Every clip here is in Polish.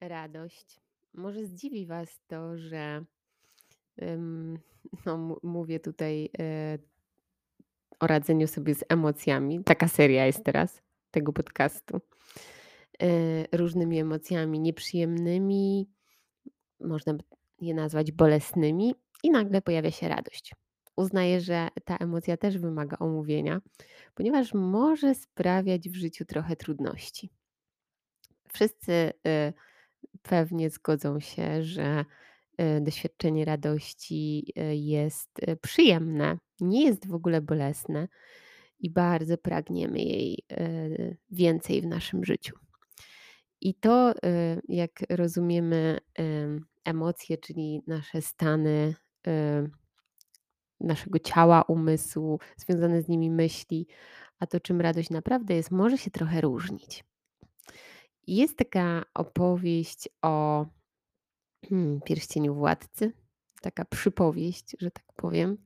Radość. Może zdziwi Was to, że no, mówię tutaj e, o radzeniu sobie z emocjami. Taka seria jest teraz tego podcastu. E, różnymi emocjami nieprzyjemnymi, można je nazwać bolesnymi, i nagle pojawia się radość. Uznaję, że ta emocja też wymaga omówienia, ponieważ może sprawiać w życiu trochę trudności. Wszyscy y, pewnie zgodzą się, że y, doświadczenie radości y, jest y, przyjemne, nie jest w ogóle bolesne i bardzo pragniemy jej więcej w naszym życiu. I to, jak rozumiemy emocje, czyli nasze stany naszego ciała, umysłu, związane z nimi myśli, a to czym radość naprawdę jest, może się trochę różnić. Jest taka opowieść o hmm, pierścieniu władcy, taka przypowieść, że tak powiem.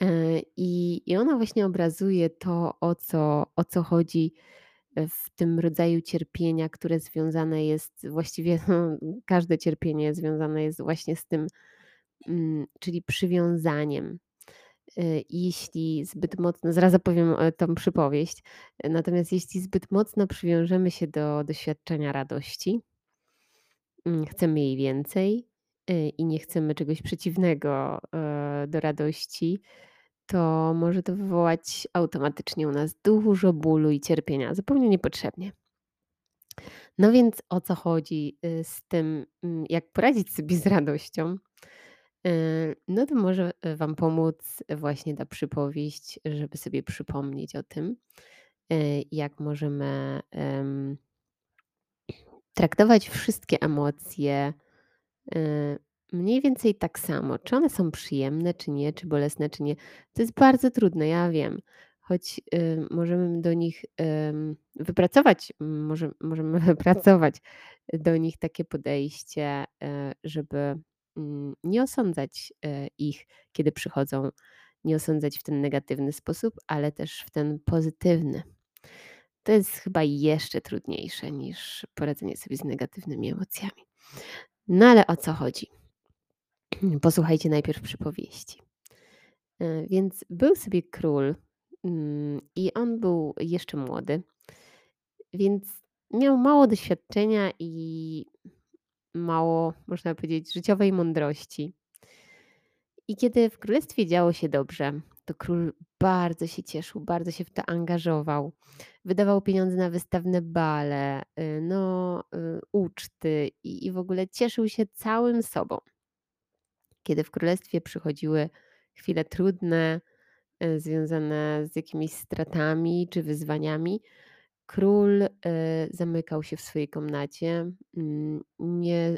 E, I, I ona właśnie obrazuje to, o co, o co chodzi w tym rodzaju cierpienia, które związane jest właściwie, no, każde cierpienie związane jest właśnie z tym, mm, czyli przywiązaniem. E, Jeśli zbyt mocno, zaraz opowiem e, tą przypowieść, e, natomiast jeśli zbyt mocno przywiążemy się do doświadczenia radości, Mm, chcemy jej więcej, y, i nie chcemy czegoś przeciwnego, e, do radości, to może to wywołać automatycznie u nas dużo bólu i cierpienia, zupełnie niepotrzebnie. No więc o co chodzi, y, z tym, mm, jak poradzić sobie z radością? Y, no to może, y, Wam pomóc właśnie ta przypowieść, żeby sobie przypomnieć o tym, jak możemy, em Traktować wszystkie emocje, y, mniej więcej tak samo. Czy one są przyjemne, czy nie, czy bolesne, czy nie. To jest bardzo trudne, ja wiem. Choć, y, możemy do nich, ym, wypracować może możemy wypracować do nich takie podejście, y, żeby, nie osądzać, y, ich, kiedy przychodzą. Nie osądzać w ten negatywny sposób, ale też w ten pozytywny. To jest chyba jeszcze trudniejsze niż poradzenie sobie z negatywnymi emocjami. No ale o co chodzi? Posłuchajcie najpierw przypowieści. E, Więc był sobie król mm, i on był jeszcze młody, więc miał mało doświadczenia i mało, można powiedzieć, życiowej mądrości. I kiedy w królestwie działo się dobrze, to król bardzo się cieszył, bardzo się w to angażował. Wydawał pieniądze na wystawne bale, y, no, y, uczty i, i w ogóle cieszył się całym sobą. Kiedy w królestwie przychodziły chwile trudne, y, związane z jakimiś stratami czy wyzwaniami, król y, zamykał się w swojej komnacie, mm, nie,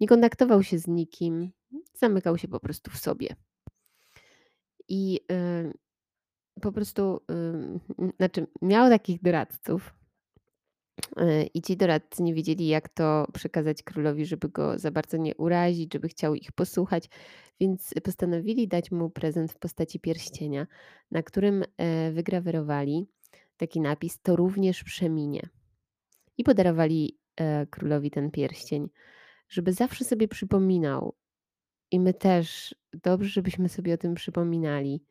nie kontaktował się z nikim, zamykał się po prostu w sobie. I y, po prostu, znaczy miał takich doradców, y, i ci doradcy nie wiedzieli, jak to przekazać królowi, żeby go za bardzo nie urazić, żeby chciał ich posłuchać, więc postanowili dać mu prezent w postaci pierścienia, na którym e, wygrawerowali taki napis: To również przeminie. I podarowali e, królowi ten pierścień, żeby zawsze sobie przypominał. I my też dobrze, żebyśmy sobie o tym przypominali,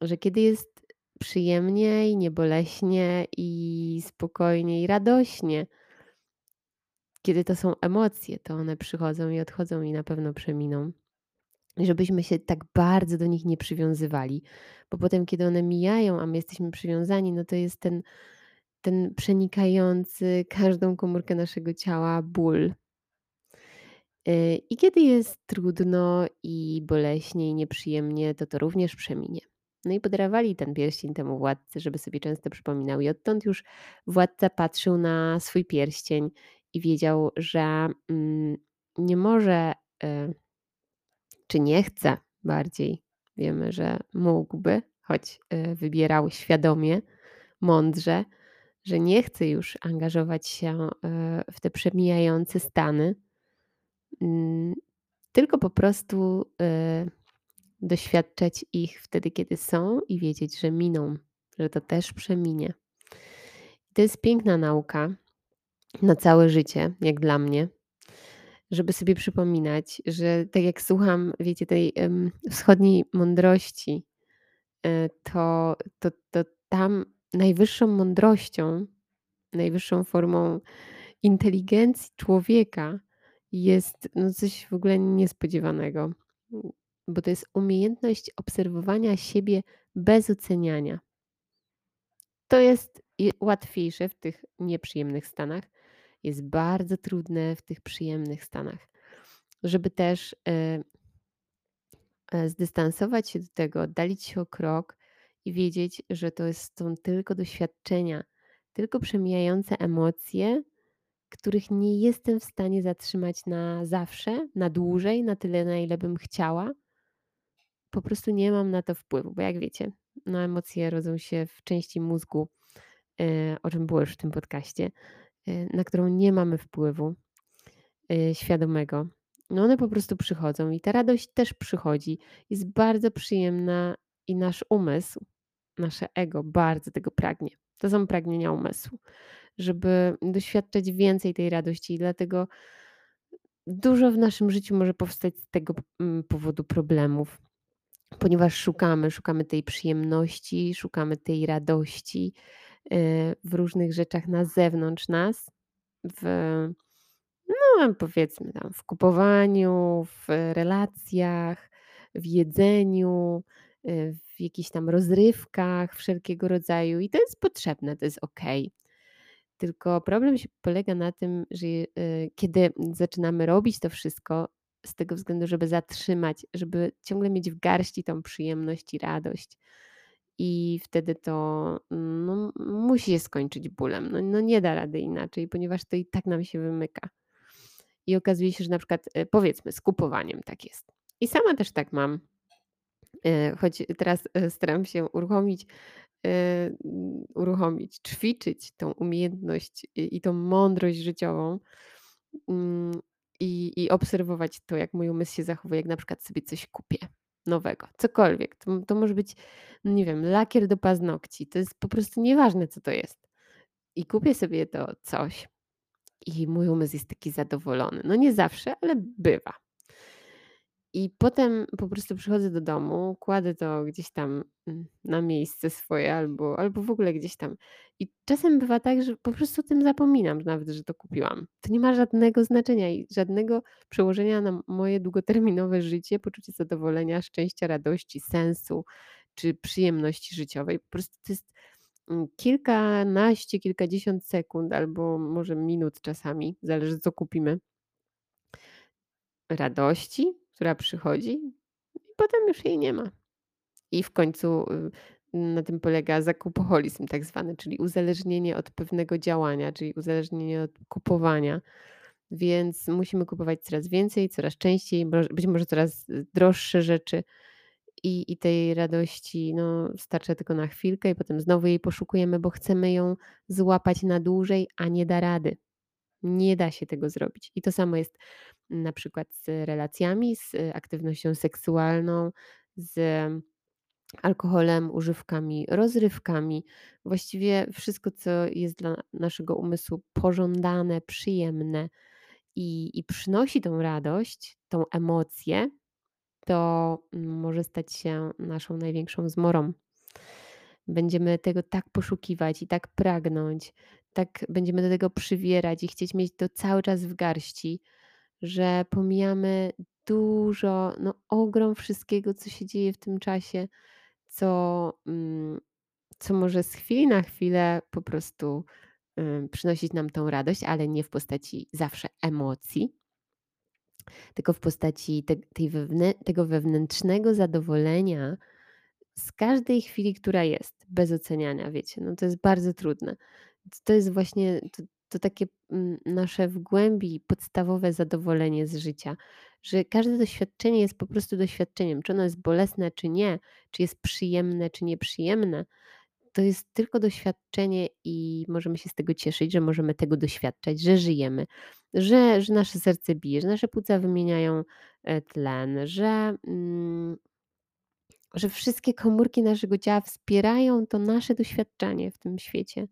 że kiedy jest przyjemnie i nieboleśnie i spokojnie i radośnie, kiedy to są emocje, to one przychodzą i odchodzą i na pewno przeminą. Żebyśmy się tak bardzo do nich nie przywiązywali, bo potem, kiedy one mijają, a my jesteśmy przywiązani, no to jest ten, ten przenikający każdą komórkę naszego ciała ból. Y, I kiedy jest trudno i boleśnie i nieprzyjemnie, to to również przeminie. No i podarowali ten pierścień temu władcy, żeby sobie często przypominał. I odtąd już władca patrzył na swój pierścień i wiedział, że mm, nie może, y, czy nie chce bardziej. Wiemy, że mógłby, choć y, wybierał świadomie, mądrze, że nie chce już angażować się y, w te przemijające stany, mm, tylko po prostu y, doświadczać ich wtedy, kiedy są i wiedzieć, że miną, że to też przeminie. To jest piękna nauka, na całe życie, jak dla mnie, żeby sobie przypominać, że tak jak słucham, wiecie, tej, wschodniej mądrości, e, to to to tam najwyższą mądrością, najwyższą formą inteligencji człowieka jest, no, coś w ogóle niespodziewanego, bo to jest umiejętność obserwowania siebie bez oceniania. To jest łatwiejsze w tych nieprzyjemnych stanach, jest bardzo trudne w tych przyjemnych stanach, żeby też, e e, zdystansować się do tego, oddalić się o krok i wiedzieć, że to są tylko doświadczenia, tylko przemijające emocje, których nie jestem w stanie zatrzymać na zawsze, na dłużej, na tyle, na ile bym chciała. Po prostu nie mam na to wpływu, bo jak wiecie, no emocje rodzą się w części mózgu, e, o czym było już w tym podcaście, na którą nie mamy wpływu e, świadomego. No one po prostu przychodzą i ta radość też przychodzi. Jest bardzo przyjemna i nasz umysł, nasze ego bardzo tego pragnie. To są pragnienia umysłu, żeby doświadczać więcej tej radości i dlatego dużo w naszym życiu może powstać z tego mm, powodu problemów, ponieważ szukamy, szukamy tej przyjemności, szukamy tej radości w różnych rzeczach na zewnątrz nas, w, no powiedzmy tam, w kupowaniu, w relacjach, w jedzeniu, e, w jakichś tam rozrywkach wszelkiego rodzaju i to jest potrzebne, to jest okej. Tylko problem się polega na tym, że y, kiedy zaczynamy robić to wszystko z tego względu, żeby zatrzymać, żeby ciągle mieć w garści tą przyjemność i radość. I wtedy to, no, musi się skończyć bólem. No no nie da rady inaczej, ponieważ to i tak nam się wymyka. I okazuje się, że na przykład, y, powiedzmy z kupowaniem tak jest. I sama też tak mam. Y, choć teraz, y, staram się uruchomić uruchomić, ćwiczyć tą umiejętność i i tą mądrość życiową, mm, i i obserwować to, jak mój umysł się zachowuje, jak na przykład sobie coś kupię nowego, cokolwiek. To to może być, no nie wiem, lakier do paznokci, to jest po prostu nieważne, co to jest. I kupię sobie to coś i mój umysł jest taki zadowolony. No nie zawsze, ale bywa. I potem po prostu przychodzę do domu, kładę to gdzieś tam mm, na miejsce swoje albo, albo w ogóle gdzieś tam. I czasem bywa tak, że po prostu o tym zapominam nawet, że to kupiłam. To nie ma żadnego znaczenia i żadnego przełożenia na moje długoterminowe życie, poczucie zadowolenia, szczęścia, radości, sensu czy przyjemności życiowej. Po prostu to jest mm, kilkanaście, kilkadziesiąt sekund albo może minut czasami, zależy co kupimy radości, która przychodzi i potem już jej nie ma. I w końcu y, na tym polega zakupoholizm tak zwany, czyli uzależnienie od pewnego działania, czyli uzależnienie od kupowania. Więc musimy kupować coraz więcej, coraz częściej, być może coraz droższe rzeczy i, i tej radości no, starcza tylko na chwilkę i potem znowu jej poszukujemy, bo chcemy ją złapać na dłużej, a nie da rady. Nie da się tego zrobić. I to samo jest na przykład z relacjami, z aktywnością seksualną, z alkoholem, używkami, rozrywkami. Właściwie wszystko, co jest dla naszego umysłu pożądane, przyjemne i, i przynosi tą radość, tą emocję, to może stać się naszą największą zmorą. Będziemy tego tak poszukiwać i tak pragnąć, tak będziemy do tego przywierać i chcieć mieć to cały czas w garści, że pomijamy dużo, no ogrom wszystkiego, co się dzieje w tym czasie, co, mm, co może z chwili na chwilę po prostu przynosić nam tą radość, ale nie w postaci zawsze emocji, tylko w postaci te, tej wewnę, tego wewnętrznego zadowolenia z każdej chwili, która jest, bez oceniania, wiecie. No to jest bardzo trudne. To jest właśnie to, to takie mm, nasze w głębi podstawowe zadowolenie z życia, że każde doświadczenie jest po prostu doświadczeniem. Czy ono jest bolesne, czy nie, czy jest przyjemne, czy nieprzyjemne, to jest tylko doświadczenie i możemy się z tego cieszyć, że możemy tego doświadczać, że żyjemy, że, że nasze serce bije, że nasze płuca wymieniają e, tlen, że, mm, że wszystkie komórki naszego ciała wspierają to nasze doświadczenie w tym świecie.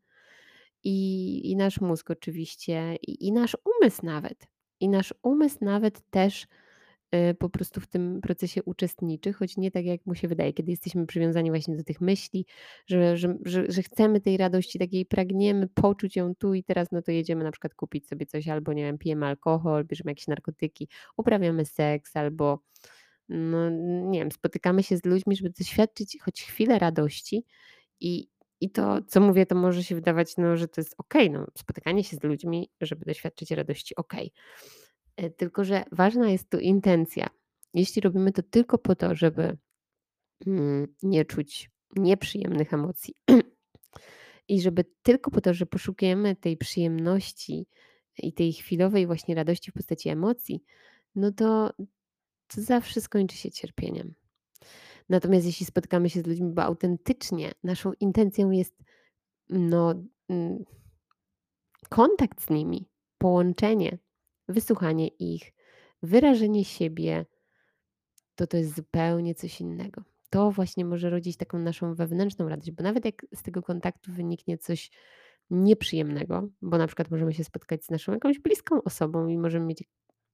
I i nasz mózg oczywiście, i i nasz umysł nawet. I nasz umysł nawet też, y, po prostu w tym procesie uczestniczy, choć nie tak, jak mu się wydaje. Kiedy jesteśmy przywiązani właśnie do tych myśli, że że że że chcemy tej radości, takiej pragniemy poczuć ją tu i teraz, no to jedziemy na przykład kupić sobie coś albo, nie wiem, pijemy alkohol, bierzemy jakieś narkotyki, uprawiamy seks albo, no nie wiem, spotykamy się z ludźmi, żeby doświadczyć choć chwilę radości i i to, co mówię, to może się wydawać, no, że to jest okej, no, spotykanie się z ludźmi, żeby doświadczyć radości, okej. Y, tylko że ważna jest tu intencja. Jeśli robimy to tylko po to, żeby, mm, nie czuć nieprzyjemnych emocji i żeby tylko po to, że poszukujemy tej przyjemności i tej chwilowej właśnie radości w postaci emocji, no to to zawsze skończy się cierpieniem. Natomiast jeśli spotykamy się z ludźmi, bo autentycznie naszą intencją jest, no, mm, kontakt z nimi, połączenie, wysłuchanie ich, wyrażenie siebie, to to jest zupełnie coś innego. To właśnie może rodzić taką naszą wewnętrzną radość, bo nawet jak z tego kontaktu wyniknie coś nieprzyjemnego, bo na przykład możemy się spotkać z naszą jakąś bliską osobą i możemy mieć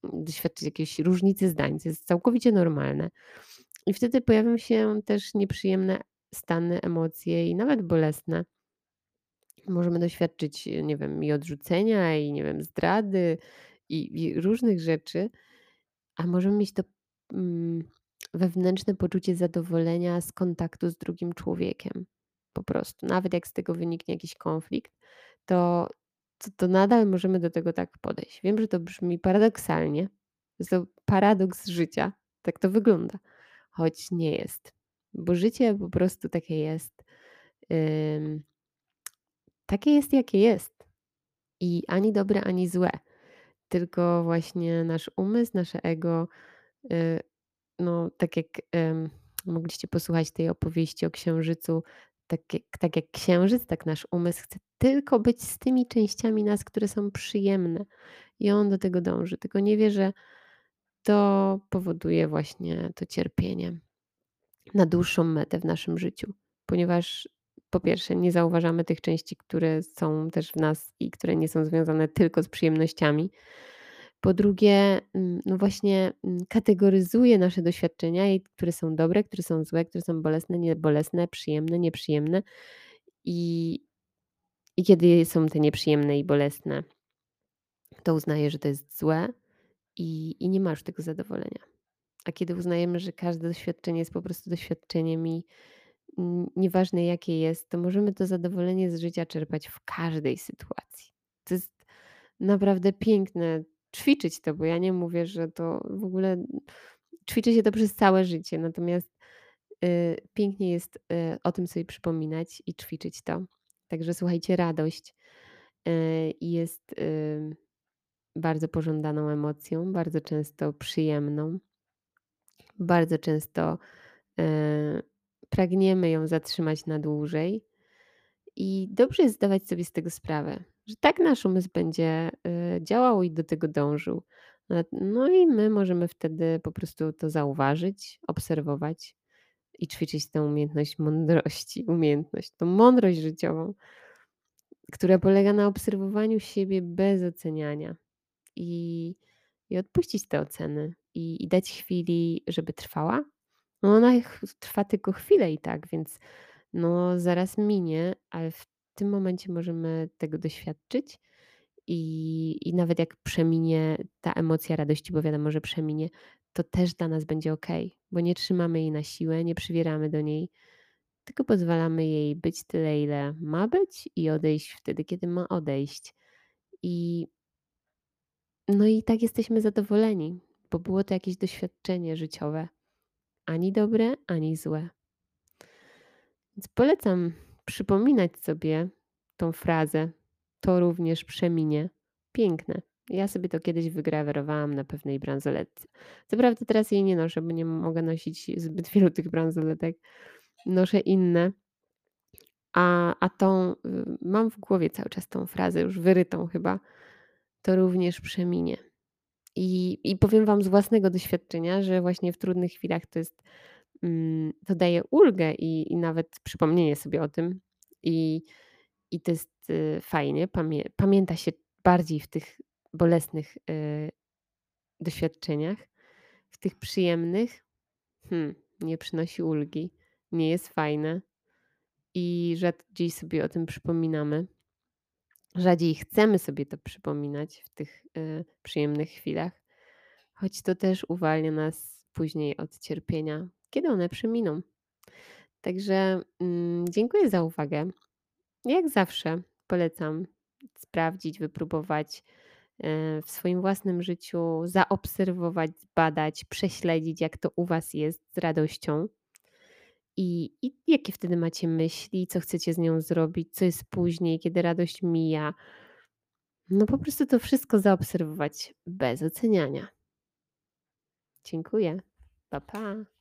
doświadczyć jakiejś różnicy zdań, co jest całkowicie normalne. I wtedy pojawią się też nieprzyjemne stany, emocje i nawet bolesne. Możemy doświadczyć, nie wiem, i odrzucenia, i nie wiem, zdrady, i i różnych rzeczy, a możemy mieć to, mm, wewnętrzne poczucie zadowolenia z kontaktu z drugim człowiekiem. Po prostu. Nawet jak z tego wyniknie jakiś konflikt, to to to nadal możemy do tego tak podejść. Wiem, że to brzmi paradoksalnie. Jest to paradoks życia. Tak to wygląda, choć nie jest, bo życie po prostu takie jest. Takie jest, jakie jest. I ani dobre, ani złe. Tylko właśnie nasz umysł, nasze ego, y, no tak jak, mogliście posłuchać tej opowieści o księżycu, tak jak tak jak księżyc, tak nasz umysł chce tylko być z tymi częściami nas, które są przyjemne i on do tego dąży, tylko nie wie, że to powoduje właśnie to cierpienie na dłuższą metę w naszym życiu, ponieważ po pierwsze nie zauważamy tych części, które są też w nas i które nie są związane tylko z przyjemnościami. Po drugie, mm, no właśnie, mm, kategoryzuje nasze doświadczenia, które są dobre, które są złe, które są bolesne, niebolesne, przyjemne, nieprzyjemne. I i kiedy są te nieprzyjemne i bolesne to uznaje, że to jest złe i i nie ma już tego zadowolenia. A kiedy uznajemy, że każde doświadczenie jest po prostu doświadczeniem i nieważne jakie jest, to możemy to zadowolenie z życia czerpać w każdej sytuacji. To jest naprawdę piękne ćwiczyć to, bo ja nie mówię, że to w ogóle ćwiczy się to przez całe życie, natomiast, y, pięknie jest, y, o tym sobie przypominać i ćwiczyć to. Także słuchajcie, radość, y, jest, bardzo pożądaną emocją, bardzo często przyjemną. Bardzo często, y, pragniemy ją zatrzymać na dłużej i dobrze jest zdawać sobie z tego sprawę, że tak nasz umysł będzie, y, działał i do tego dążył. N no i my możemy wtedy po prostu to zauważyć, obserwować i ćwiczyć tę umiejętność mądrości, umiejętność, tą mądrość życiową, która polega na obserwowaniu siebie bez oceniania i i odpuścić te oceny i i dać chwili, żeby trwała. No ona trwa tylko chwilę i tak, więc no zaraz minie, ale w tym momencie możemy tego doświadczyć i i nawet jak przeminie ta emocja radości, bo wiadomo, że przeminie, to też dla nas będzie okej, bo nie trzymamy jej na siłę, nie przywieramy do niej, tylko pozwalamy jej być tyle, ile ma być i odejść wtedy, kiedy ma odejść. I no i tak jesteśmy zadowoleni, bo było to jakieś doświadczenie życiowe, ani dobre, ani złe. Więc polecam przypominać sobie tą frazę: „To również przeminie”. Piękne. Ja sobie to kiedyś wygrawerowałam na pewnej bransoletce. Co prawda teraz jej nie noszę, bo nie mogę nosić zbyt wielu tych bransoletek. Noszę inne. A a tą, y, mam w głowie cały czas tą frazę już wyrytą chyba. To również przeminie. I i powiem wam z własnego doświadczenia, że właśnie w trudnych chwilach to jest, mm, to daje ulgę i i nawet przypomnienie sobie o tym. I I to jest, y, fajnie, pamię pamięta się bardziej w tych bolesnych, y, doświadczeniach. W tych przyjemnych, hmm, nie przynosi ulgi, nie jest fajne i rzadziej sobie o tym przypominamy. Rzadziej chcemy sobie to przypominać w tych, y, przyjemnych chwilach, choć to też uwalnia nas później od cierpienia, kiedy one przeminą. Także, mm, dziękuję za uwagę. Jak zawsze polecam sprawdzić, wypróbować, e, w swoim własnym życiu, zaobserwować, zbadać, prześledzić, jak to u Was jest z radością. I i jakie wtedy macie myśli, co chcecie z nią zrobić, co jest później, kiedy radość mija. No po prostu to wszystko zaobserwować bez oceniania. Dziękuję. Pa, pa.